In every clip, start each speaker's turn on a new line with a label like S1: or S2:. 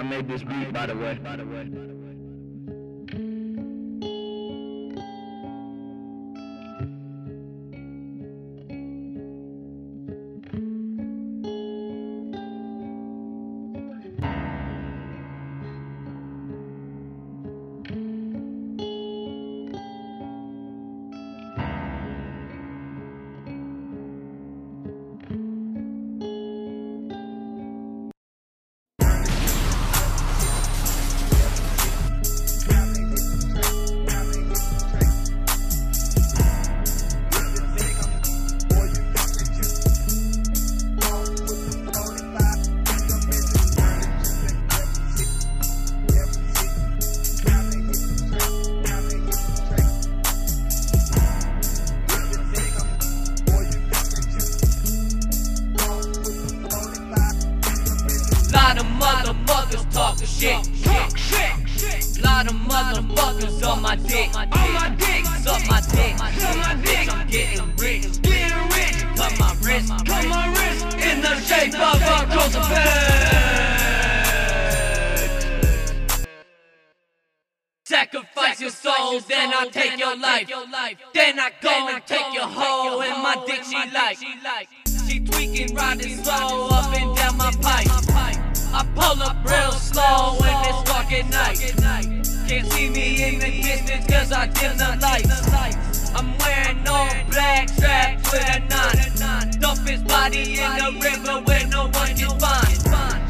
S1: I made this beat, by the way.
S2: Motherfuckers talking shit. Talk shit. Lot of motherfuckers on my dick. On my dick. Suck my dick. Suck my dick. I'm getting rich. Getting rich. Cut my wrist. Cut my wrist. In the shape of a crucifix. Sacrifice your soul, then I'll take your life. Then I go and take your hoe in my dick she like. She tweaking, riding slow up and down my pipe. I pull up real slow when it's dark at night. Can't see me in the distance cause I dim the lights. I'm wearing all black straps with a nine. Dump his body in the river where no one can find.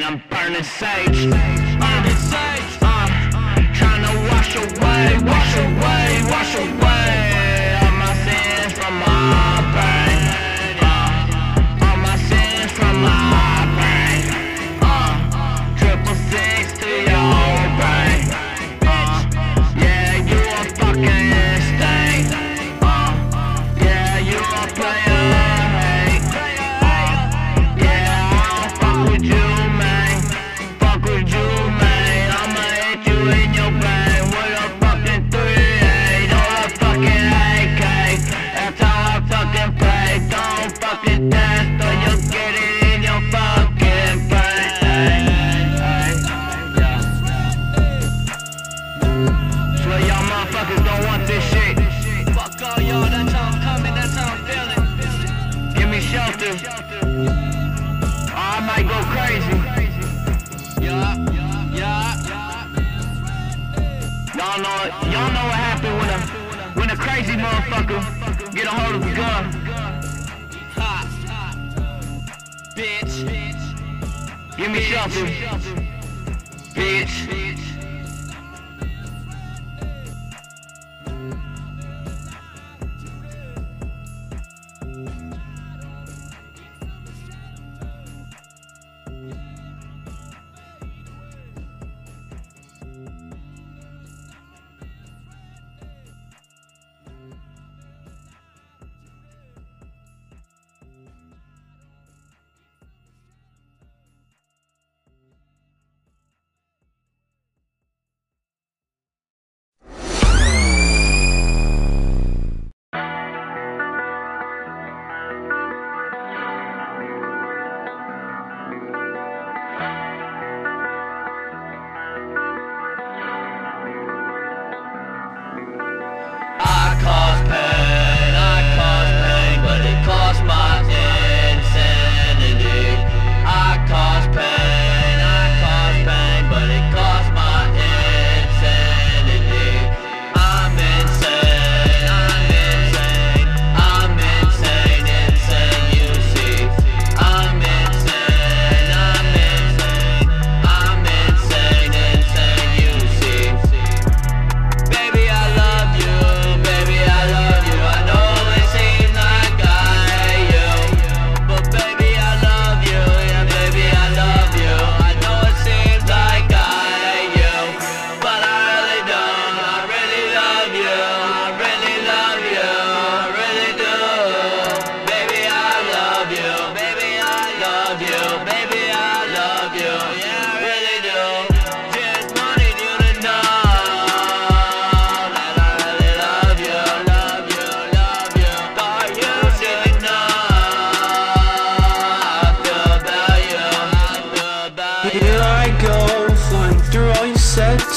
S2: burning sage. Burning sage. Uh, trying to wash away, wash away, wash away motherfuckers don't want this shit. Fuck all y'all, that's how I'm coming, that's how I'm feeling. Give me shelter. Or I might go crazy. Yeah, yeah. Y'all know it. Y'all know what happened when a when a crazy motherfucker get a hold of a gun. Ha. Bitch. Give me shelter. Bitch.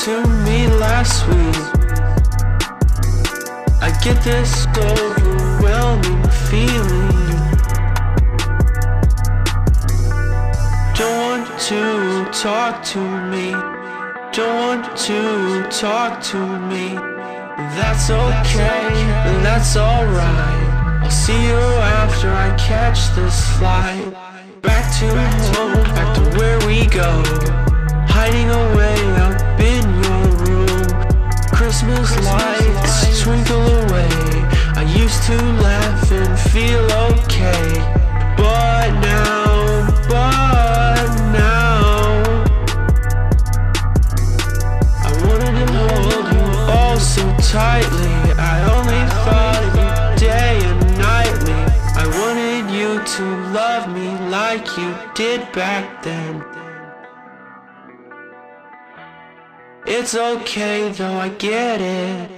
S2: To
S3: me last week. I get this overwhelming feeling. Don't want to talk to me. Don't want to talk to me. That's okay, that's alright. I'll see you after I catch this flight. Back to home, back to where we go. Hiding away Christmas lights twinkle away. I used to laugh and feel okay. But now, but now. I wanted to hold you all so tightly. I only thought of you day and nightly. I wanted you to love me like you did back then. It's okay though I get it.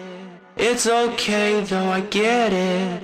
S3: It's okay though I get it.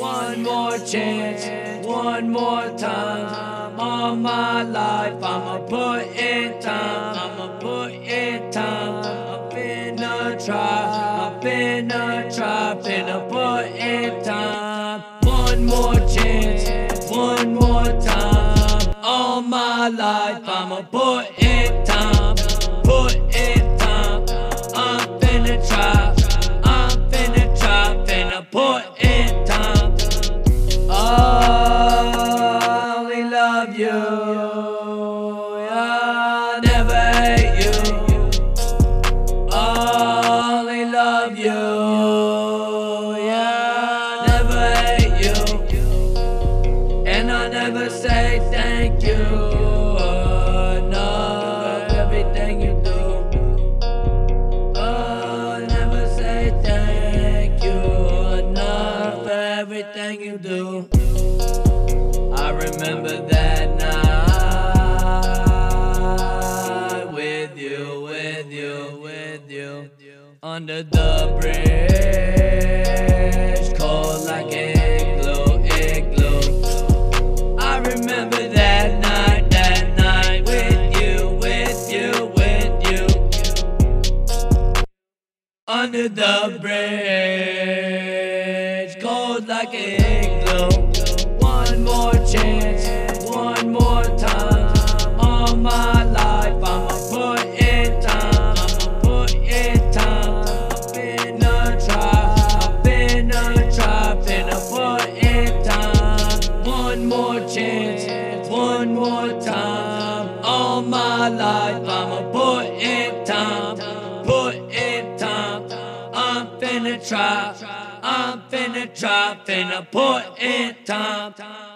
S2: One more chance, one more time. All my life, I'ma put in time. I'ma put in time. I've been a try, I've been a try, been a put in time. One more chance, one more time. All my life, I'ma put in under the bridge, cold like igloo, igloo. I remember that night, that night with you, with you, with you, under the bridge. try. I'm finna try, finna put in time.